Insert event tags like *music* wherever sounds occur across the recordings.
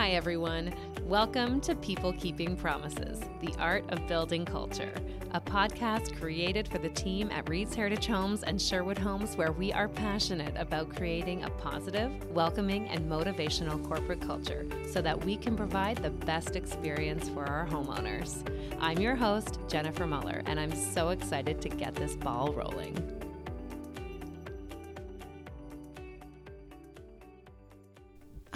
Hi, everyone. Welcome to People Keeping Promises, the art of building culture, a podcast created for the team at Reid's Heritage Homes and Sherwood Homes, where we are passionate about creating a positive, welcoming, and motivational corporate culture so that we can provide the best experience for our homeowners. I'm your host, Jennifer Muller, and I'm so excited to get this ball rolling.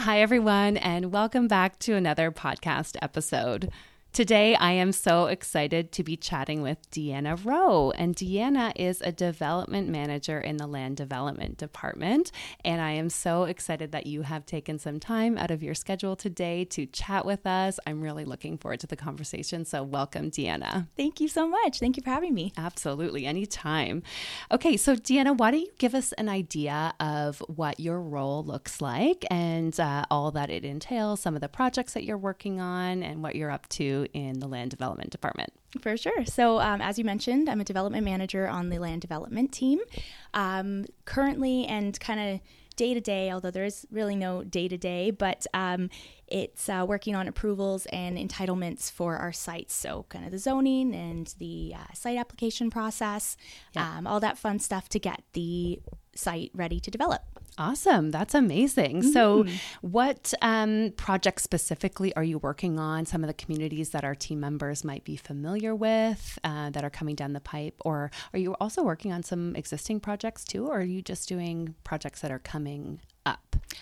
Hi, everyone, and welcome back to another podcast episode. Today, I am so excited to be chatting with Deanna Rowe. And Deanna is a development manager in the land development department. And I am so excited that you have taken some time out of your schedule today to chat with us. I'm really looking forward to the conversation. So, welcome, Deanna. Thank you so much. Thank you for having me. Absolutely, anytime. Okay, so Deanna, why don't you give us an idea of what your role looks like and uh, all that it entails, some of the projects that you're working on, and what you're up to in the land development department. For sure. So, um, as you mentioned, I'm a development manager on the land development team. Um, currently, and kind of day to day, although there is really no day to day, but um, it's uh, working on approvals and entitlements for our sites. So, kind of the zoning and the uh, site application process, yeah. Um, all that fun stuff to get the site ready to develop. Awesome. That's amazing. Mm-hmm. So, what um, projects specifically are you working on? Some of the communities that our team members might be familiar with uh, that are coming down the pipe? Or are you also working on some existing projects too? Or are you just doing projects that are coming?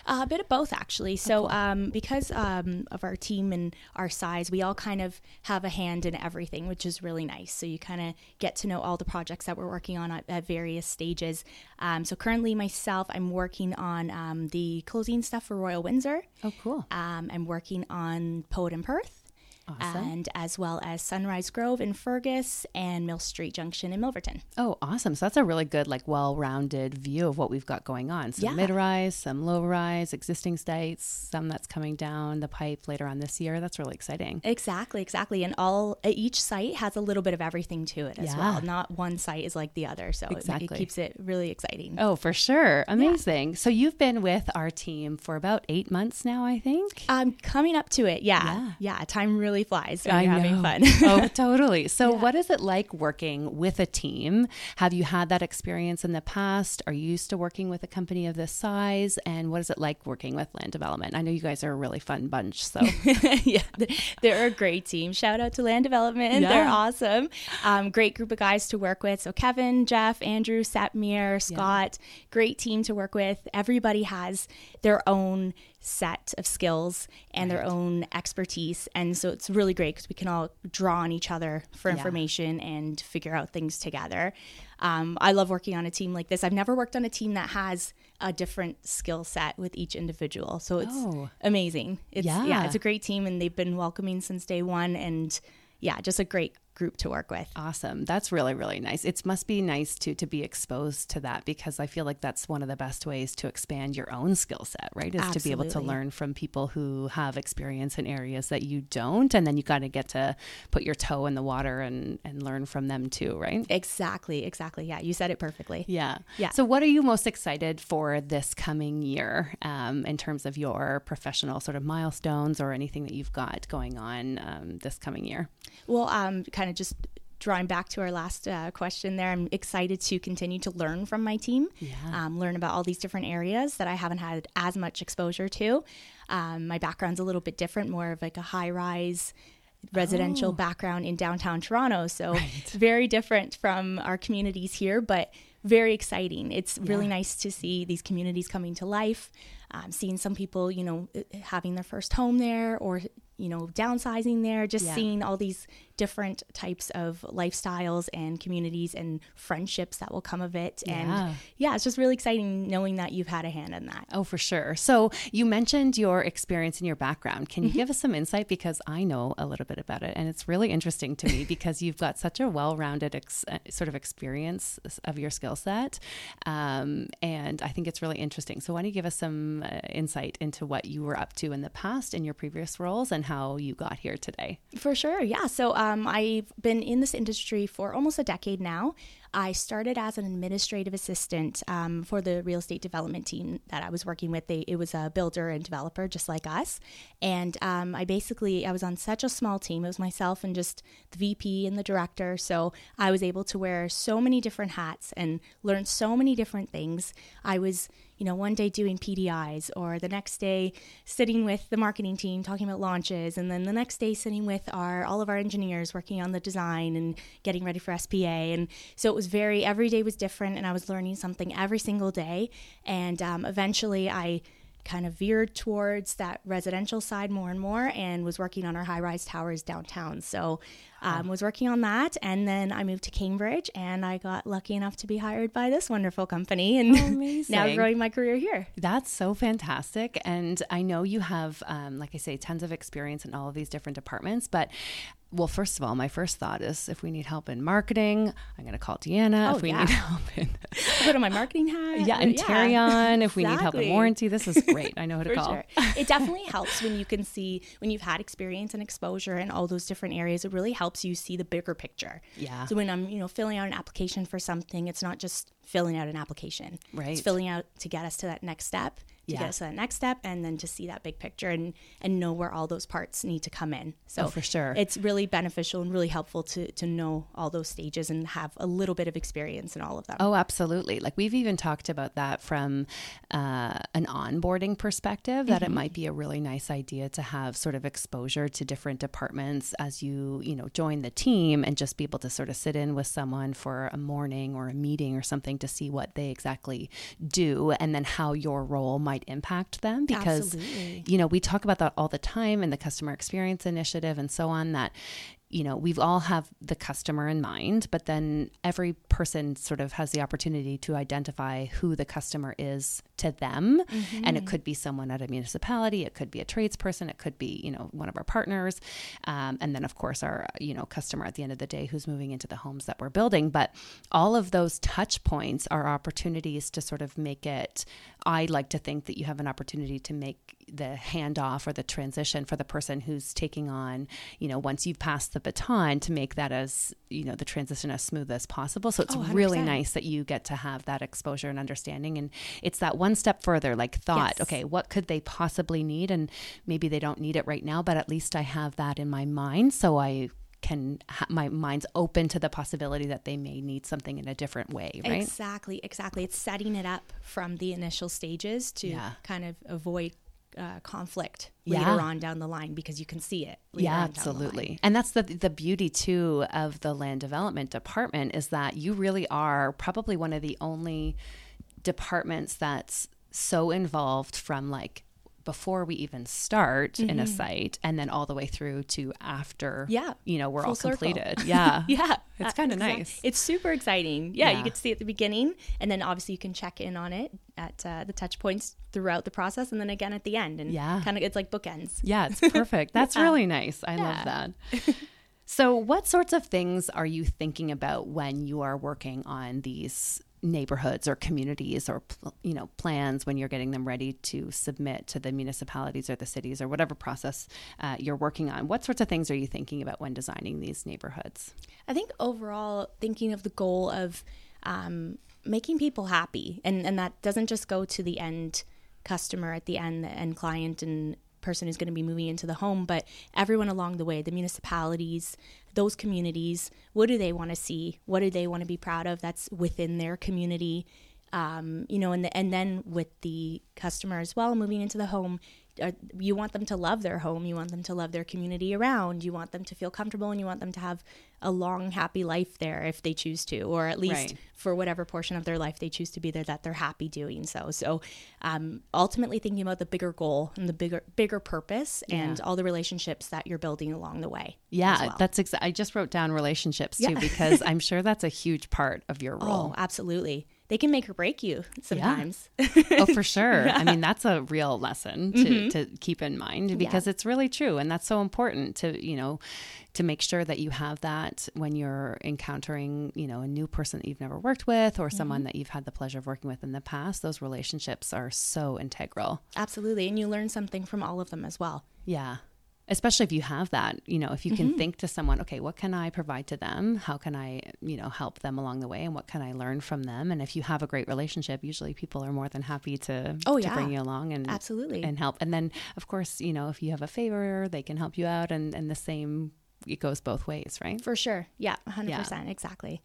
Uh, a bit of both, actually. So, um, because um, of our team and our size, we all kind of have a hand in everything, which is really nice. So, you kind of get to know all the projects that we're working on at, at various stages. Um, so, currently, myself, I'm working on um, the closing stuff for Royal Windsor. Oh, cool. Um, I'm working on Poet in Perth. Awesome. and as well as Sunrise Grove in Fergus and Mill Street Junction in Milverton. Oh, awesome. So that's a really good, like, well rounded view of what we've got going on. Some yeah. mid rise, some low rise, existing sites, some that's coming down the pipe later on this year. That's really exciting. Exactly, exactly. And all uh, each site has a little bit of everything to it as yeah. well. Not one site is like the other. So exactly. it, it, keeps it really exciting. Oh, for sure. Amazing. Yeah. So you've been with our team for about eight months now, I think. I'm coming up to it. Yeah. Yeah. Time really really flies when I you're know. having fun. *laughs* oh, *laughs* totally. So, yeah. what is it like working with a team? Have you had that experience in the past? Are you used to working with a company of this size? And what is it like working with land development? I know you guys are a really fun bunch. So, *laughs* yeah, they're a great team. Shout out to land development. Yeah. They're awesome. Um, great group of guys to work with. So, Kevin, Jeff, Andrew, Satmir, Scott, yeah. great team to work with. Everybody has their own set of skills and right. their own expertise. And so it's really great because we can all draw on each other for yeah. information and figure out things together. Um, I love working on a team like this. I've never worked on a team that has a different skill set with each individual. So it's oh. amazing. It's yeah. yeah, it's a great team and they've been welcoming since day one and yeah, just a great group to work with. Awesome. That's really really nice. It must be nice to to be exposed to that because I feel like that's one of the best ways to expand your own skill set, right? Is Absolutely. to be able to learn from people who have experience in areas that you don't and then you got to get to put your toe in the water and and learn from them too, right? Exactly. Exactly. Yeah, you said it perfectly. Yeah. Yeah. So what are you most excited for this coming year um, in terms of your professional sort of milestones or anything that you've got going on um, this coming year? Well, um, kind of just drawing back to our last uh, question there, I'm excited to continue to learn from my team, yeah. um, learn about all these different areas that I haven't had as much exposure to. Um, my background's a little bit different, more of like a high rise residential oh. background in downtown Toronto. So right. very different from our communities here, but very exciting. It's really nice to see these communities coming to life. Um, seeing some people, you know, having their first home there or you know, downsizing there, just yeah. seeing all these different types of lifestyles and communities and friendships that will come of it. And yeah, it's just really exciting knowing that you've had a hand in that. Oh, for sure. So you mentioned your experience and your background. Can you mm-hmm. give us some insight? Because I know a little bit about it and it's really interesting to me *laughs* because you've got such a well rounded ex- uh, sort of experience of your skill set. Um, and I think it's really interesting. So why don't you give us some uh, insight into what you were up to in the past in your previous roles and how you got here today. For sure. Yeah. So um, I've been in this industry for almost a decade now. I started as an administrative assistant um, for the real estate development team that I was working with. They, it was a builder and developer just like us. And um, I basically, I was on such a small team. It was myself and just the VP and the director. So I was able to wear so many different hats and learn so many different things. I was you know, one day doing PDIs or the next day sitting with the marketing team talking about launches and then the next day sitting with our all of our engineers working on the design and getting ready for SPA and so it was very every day was different and I was learning something every single day and um, eventually I kind of veered towards that residential side more and more and was working on our high rise towers downtown. So um, was working on that and then I moved to Cambridge and I got lucky enough to be hired by this wonderful company and *laughs* now growing my career here. That's so fantastic. And I know you have, um, like I say, tons of experience in all of these different departments, but well, first of all, my first thought is if we need help in marketing, I'm going to call Deanna. Oh, if we yeah. need *laughs* help in *laughs* put on my marketing hat, yeah, and yeah. on. If we need help in warranty, this is great. I know who to call. Sure. It definitely helps when you can see when you've had experience and exposure in all those different areas. It really helps you see the bigger picture. Yeah. So when I'm you know filling out an application for something, it's not just filling out an application. Right. It's filling out to get us to that next step to yeah. get us to that next step and then to see that big picture and and know where all those parts need to come in so oh, for sure it's really beneficial and really helpful to to know all those stages and have a little bit of experience in all of them oh absolutely like we've even talked about that from uh, an onboarding perspective that mm-hmm. it might be a really nice idea to have sort of exposure to different departments as you you know join the team and just be able to sort of sit in with someone for a morning or a meeting or something to see what they exactly do and then how your role might might impact them because Absolutely. you know we talk about that all the time in the customer experience initiative and so on that you know, we've all have the customer in mind, but then every person sort of has the opportunity to identify who the customer is to them. Mm-hmm. And it could be someone at a municipality, it could be a tradesperson, it could be, you know, one of our partners. Um, and then, of course, our, you know, customer at the end of the day who's moving into the homes that we're building. But all of those touch points are opportunities to sort of make it, I like to think that you have an opportunity to make the handoff or the transition for the person who's taking on, you know, once you've passed the baton to make that as, you know, the transition as smooth as possible. So it's oh, really nice that you get to have that exposure and understanding. And it's that one step further, like thought, yes. okay, what could they possibly need? And maybe they don't need it right now, but at least I have that in my mind. So I can ha- my mind's open to the possibility that they may need something in a different way right exactly exactly it's setting it up from the initial stages to yeah. kind of avoid uh, conflict yeah. later on down the line because you can see it. yeah, absolutely. And that's the the beauty too of the land development department is that you really are probably one of the only departments that's so involved from like before we even start mm-hmm. in a mm-hmm. site and then all the way through to after yeah you know we're Full all completed. *laughs* Yeah. Yeah. It's kind of exactly. nice. it's super exciting. Yeah, yeah, you get to see at the beginning and then obviously you can check in on it at uh, the touch points throughout the process and then again at the end and yeah. kind of it's like bookends. Yeah it's perfect. *laughs* That's yeah. really nice. I love that. *laughs* So what sorts of things are you thinking about when you are working on these neighborhoods or communities or you know plans when you're getting them ready to submit to the municipalities or the cities or whatever process uh, you're working on. What sorts of things are you thinking about when designing these neighborhoods? I think overall thinking of the goal of um, making people happy and and that doesn't just go to the end customer at the end the end client and person who's going to be moving into the home, but everyone along the way, the municipalities, those communities, what do they want to see? What do they want to be proud of that's within their community? Um, you know, and the, and then with the customer as well, moving into the home, uh, you want them to love their home you want them to love their community around you want them to feel comfortable and you want them to have a long happy life there if they choose to or at least right. for whatever portion of their life they choose to be there that they're happy doing so so um, ultimately thinking about the bigger goal and the bigger bigger purpose yeah. and all the relationships that you're building along the way yeah well. that's exactly i just wrote down relationships too yeah. because *laughs* i'm sure that's a huge part of your role oh absolutely they can make or break you sometimes. Yeah. oh, for *laughs* sure. Yeah. I mean, that's a real lesson to, mm-hmm. to keep in mind because yeah. it's really true. And that's so important to, you know, to make sure that you have that when you're encountering, you know, a new person that you've never worked with or someone mm-hmm. that you've had the pleasure of working with in the past. Those relationships are so integral. Absolutely. And you learn something from all of them as well. Yeah. Especially if you have that you know if you can mm-hmm. think to someone okay what can i provide to them? How can i you know help them along the way? And what can i learn from them? And if you have a great relationship usually people are more than happy to, oh, to yeah. bring you along and absolutely. and help. And then of course you know if you have a favor they can help you out and and the same it goes both ways right? For sure. Yeah 100% yeah. exactly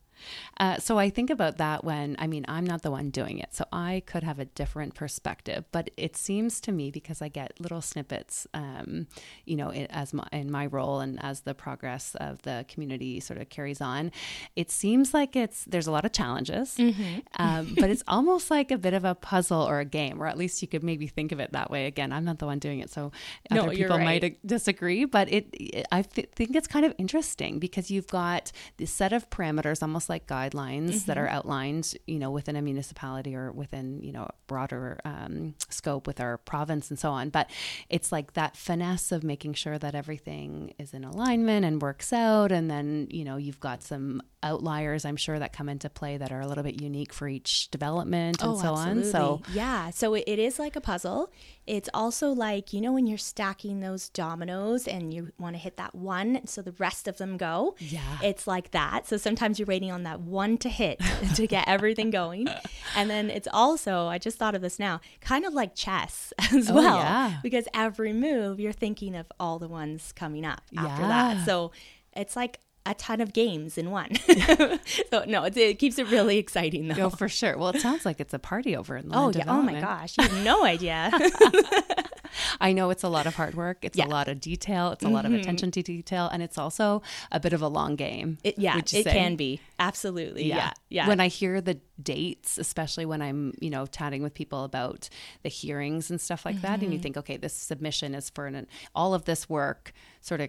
uh, so I think about that when, I mean, I'm not the one doing it. So I could have a different perspective. But it seems to me, because I get little snippets, um, you know, it, as my, in my role and as the progress of the community sort of carries on, it seems like it's, there's a lot of challenges, mm-hmm. um, *laughs* but it's almost like a bit of a puzzle or a game, or at least you could maybe think of it that way. Again, I'm not the one doing it. So no, other people right. might disagree, but it, it I th- think it's kind of interesting because you've got this set of parameters almost like guidelines mm-hmm. that are outlined, you know, within a municipality or within, you know, a broader um, scope with our province and so on. But it's like that finesse of making sure that everything is in alignment and works out. And then, you know, you've got some outliers, I'm sure, that come into play that are a little bit unique for each development and oh, so absolutely. on. So, yeah. So it is like a puzzle. It's also like, you know, when you're stacking those dominoes and you want to hit that one so the rest of them go. Yeah. It's like that. So sometimes you're waiting on that one to hit *laughs* to get everything going. And then it's also, I just thought of this now, kind of like chess *laughs* as oh, well. Yeah. Because every move you're thinking of all the ones coming up after yeah. that. So it's like a ton of games in one. *laughs* so no, it, it, keeps it really exciting though. No, for sure. Well, it sounds like it's a party over in the Oh yeah. Oh my gosh, you have no *laughs* idea. *laughs* I know it's a lot of hard work. It's yeah. a lot of detail. It's a mm-hmm. lot of mm-hmm. attention to detail, and it's also a bit of a long game. It, yeah, it say? can be absolutely. Yeah. yeah, yeah. When I hear the dates, especially when I'm you know chatting with people about the hearings and stuff like mm-hmm. that, and you mm-hmm. think, okay, this submission is for an all of this work sort of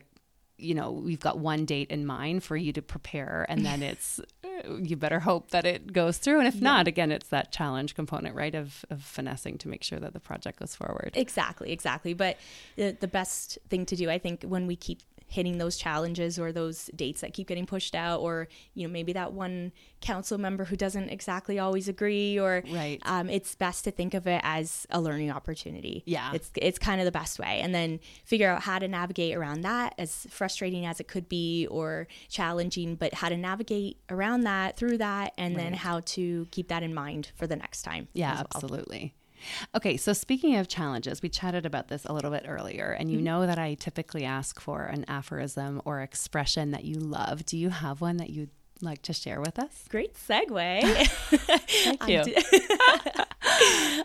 you know, we've got one date in mind for you to prepare, and then *laughs* it's uh, you better hope that it goes through. And if yeah. not, again, it's that challenge component, right, of, of finessing to make sure that the project goes forward. Exactly, exactly. But the, the best thing to do, I think, when we keep hitting those challenges or those dates that keep getting pushed out or you know maybe that one council member who doesn't exactly always agree or right. um, it's best to think of it as a learning opportunity. Yeah. It's it's kind of the best way. And then figure out how to navigate around that as frustrating as it could be or challenging but how to navigate around that through that and right. then how to keep that in mind for the next time yeah well. absolutely Okay, so speaking of challenges, we chatted about this a little bit earlier, and you mm-hmm. know that I typically ask for an aphorism or expression that you love. Do you have one that you'd like to share with us? Great segue. *laughs* Thank you. I do.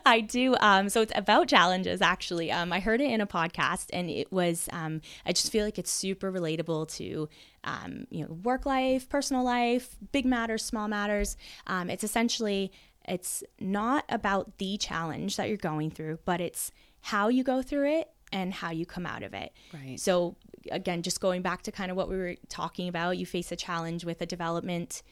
*laughs* I do. Um, so it's about challenges, actually. Um, I heard it in a podcast, and it was. Um, I just feel like it's super relatable to, um, you know, work life, personal life, big matters, small matters. Um, it's essentially it's not about the challenge that you're going through, but it's how you go through it and how you come out of it. Right. So again, just going back to kind of what we were talking about, you face a challenge with a development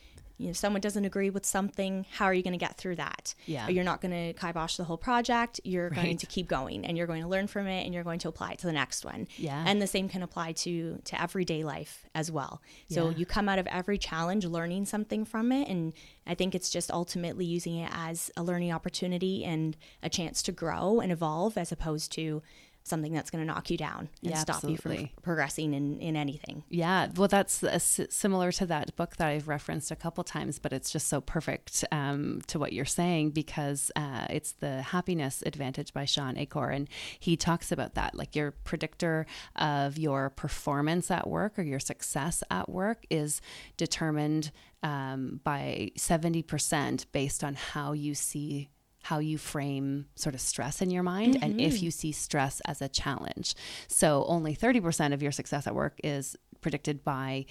you know someone doesn't agree with something how are you going to get through that? Yeah. You're not going to kibosh the whole project you're right. going to keep going and you're going to learn from it and you're going to apply it to the next one. Yeah. And the same can apply to to everyday life as well. So yeah. you come out of every challenge learning something from it and i think it's just ultimately using it as a learning opportunity and a chance to grow and evolve as opposed to something that's going to knock you down and yeah, stop absolutely. you from progressing in, in anything. Yeah, well, that's similar to that book that I've referenced a couple times, but it's just so perfect um, to what you're saying because uh, it's the happiness advantage by Shawn Achor, and he talks about that, like your predictor of your performance at work or your success at work is determined um, by 70% based on how you see how you frame sort of stress in your mind mm-hmm. and if mm-hmm. you see stress as a challenge. So only 30% of your success at work is predicted by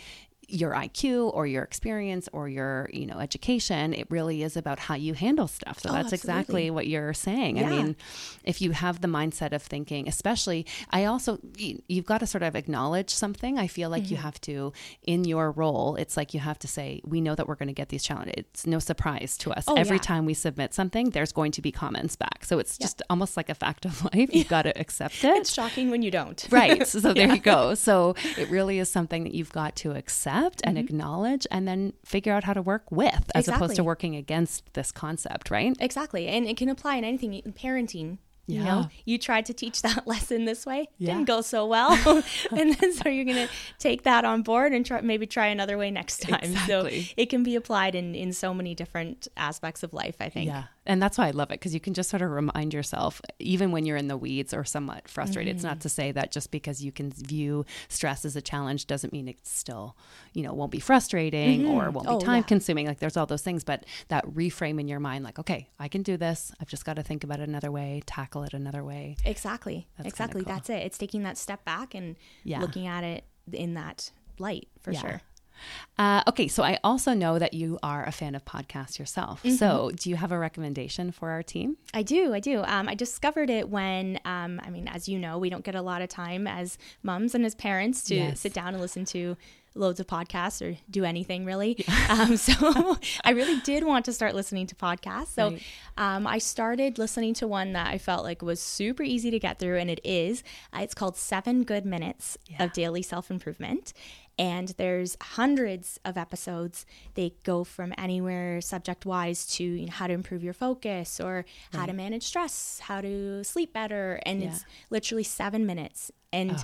your IQ or your experience or your, you know, education. It really is about how you handle stuff. So oh, that's absolutely. exactly what you're saying. Yeah. I mean, if you have the mindset of thinking, especially, I also, you've got to sort of acknowledge something. I feel like mm-hmm. you have to, in your role, it's like you have to say, we know that we're going to get these challenges. It's no surprise to us. Oh, Every yeah. time we submit something, there's going to be comments back. So it's just almost like a fact of *laughs* life. You've got to accept it. It's shocking when you don't. right. So there *laughs* you go. So it really is something that you've got to accept accept and mm-hmm. acknowledge and then figure out how to work with as exactly. opposed to working against this concept, right? Exactly. And it can apply in anything parenting You Yeah. know, you tried to teach that *laughs* lesson this way, Yeah. didn't go so well, *laughs* and then so you're gonna take that on board and try maybe try another way next time. Exactly. So it can be applied in in so many different aspects of life. I think. Yeah. And that's why I love it because you can just sort of remind yourself, even when you're in the weeds or somewhat frustrated. It's not mm-hmm. to say that just because you can view stress as a challenge doesn't mean it's still, you know, won't be frustrating or mm-hmm. won't be Oh, time yeah. consuming. Like there's all those things, but that reframe in your mind, like, okay, I can do this. I've just got to think about it another way, tackle it another way. Exactly. That's exactly. cool. That's it. It's taking that step back and Yeah. looking at it in that light for Yeah. sure. Uh, okay, so I also know that you are a fan of podcasts yourself. Mm-hmm. So, do you have a recommendation for our team? I do. I do. Um, I discovered it when, um, I mean, as you know, we don't get a lot of time as mums and as parents to Yes. sit down and listen to loads of podcasts or do anything really. *laughs* Um, so *laughs* *laughs* I really did want to start listening to podcasts. So Right. um, I started listening to one that I felt like was super easy to get through, and it is. Uh, it's called Seven Good Minutes Yeah. of Daily Self Improvement. And there's hundreds of episodes. They go from anywhere subject wise to you know, how to improve your focus or how to manage stress, how to sleep better. And it's literally seven minutes. And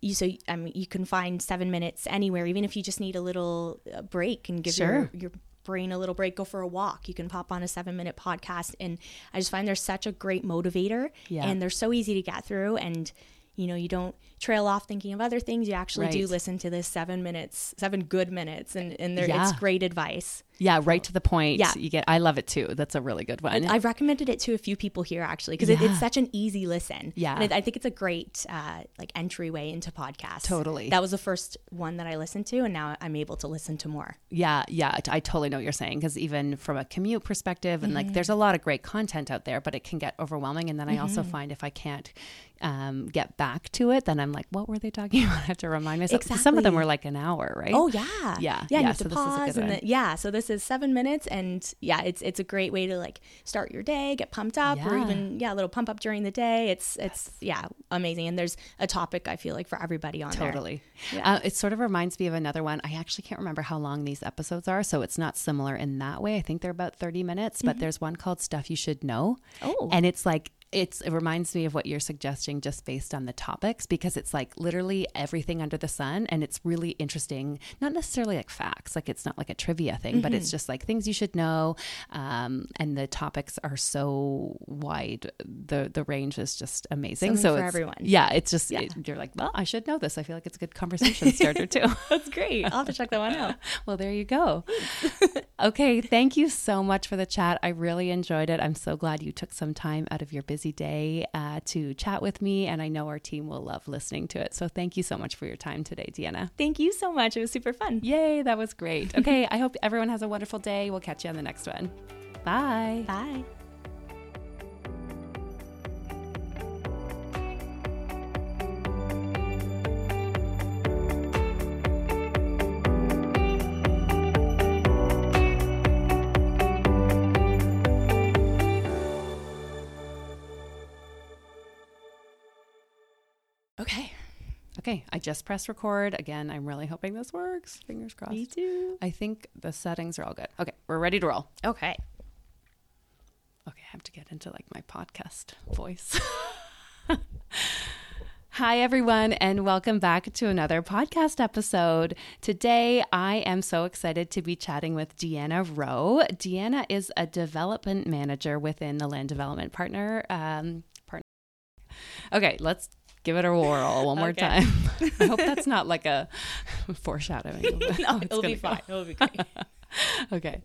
you so I mean you can find seven minutes anywhere, even if you just need a little uh, break and give Sure. your your brain a little break, go for a walk. You can pop on a seven minute podcast. And I just find they're such a great motivator Yeah. and they're so easy to get through and you know, you don't trail off thinking of other things. You actually do listen to this seven minutes, seven good minutes, and and there, it's great advice. Yeah, right to the point. Yeah. You get I love it too. That's a really good one. I've recommended it to a few people here actually because it, it's such an easy listen. Yeah. and I, I think it's a great uh, like entryway into podcasts. Totally. that was the first one that I listened to, and now I'm able to listen to more. Yeah, yeah, I I totally know what you're saying because even from a commute perspective, and Mm-hmm. like there's a lot of great content out there, but it can get overwhelming. And then I Mm-hmm. also find if I can't um, get back to it, then I'm like, what were they talking *laughs* about? I have to remind myself. 'Cause Some of them were like an hour, right? Oh yeah, Yeah, yeah. yeah, You have so to this is a pause good and one. then, yeah. So this is seven minutes, and yeah, it's it's a great way to like start your day, get pumped up, or even yeah, a little pump up during the day. It's it's yeah, amazing. And there's a topic I feel like for everybody on there. Totally. Yeah. Uh, it sort of reminds me of another one. I actually can't remember how long these episodes are, so it's not similar in that way. I think they're about 30 minutes, but there's one called Stuff You Should Know. Mm-hmm. Oh. And it's like, it's, it reminds me of what you're suggesting just based on the topics because it's like literally everything under the sun and it's really interesting not necessarily like facts like it's not like a trivia thing but Mm-hmm. it's just like things you should know um, and the topics are so wide the the range is just amazing Something so for everyone. yeah it's just it- you're like well I should know this I feel like it's a good conversation starter too *laughs* That's great. I'll have to check that one out. *laughs* well, there you go. okay, thank you so much for the chat. I really enjoyed it. I'm so glad you took some time out of your busy day uh, to chat with me, and I know our team will love listening to it. So thank you so much for your time today, Deanna. Thank you so much. It was super fun. Yay, that was great. Okay, *laughs* I hope everyone has a wonderful day. We'll catch you on the next one. Bye. Bye. Just pressed record. Again, I'm really hoping this works. Fingers crossed. Me too. I think the settings are all good. Okay, we're ready to roll. Okay. Okay, I have to get into like my podcast voice. *laughs* Hi, everyone, and welcome back to another podcast episode. Today, I am so excited to be chatting with Deanna Rowe. Deanna is a development manager within the Land Development Partner. Um, partner. Okay, let's give it a whirl one more Okay. time. *laughs* I hope that's not like a *laughs* foreshadowing. *laughs* No, it'll be gonna go. fine. It'll be great. okay.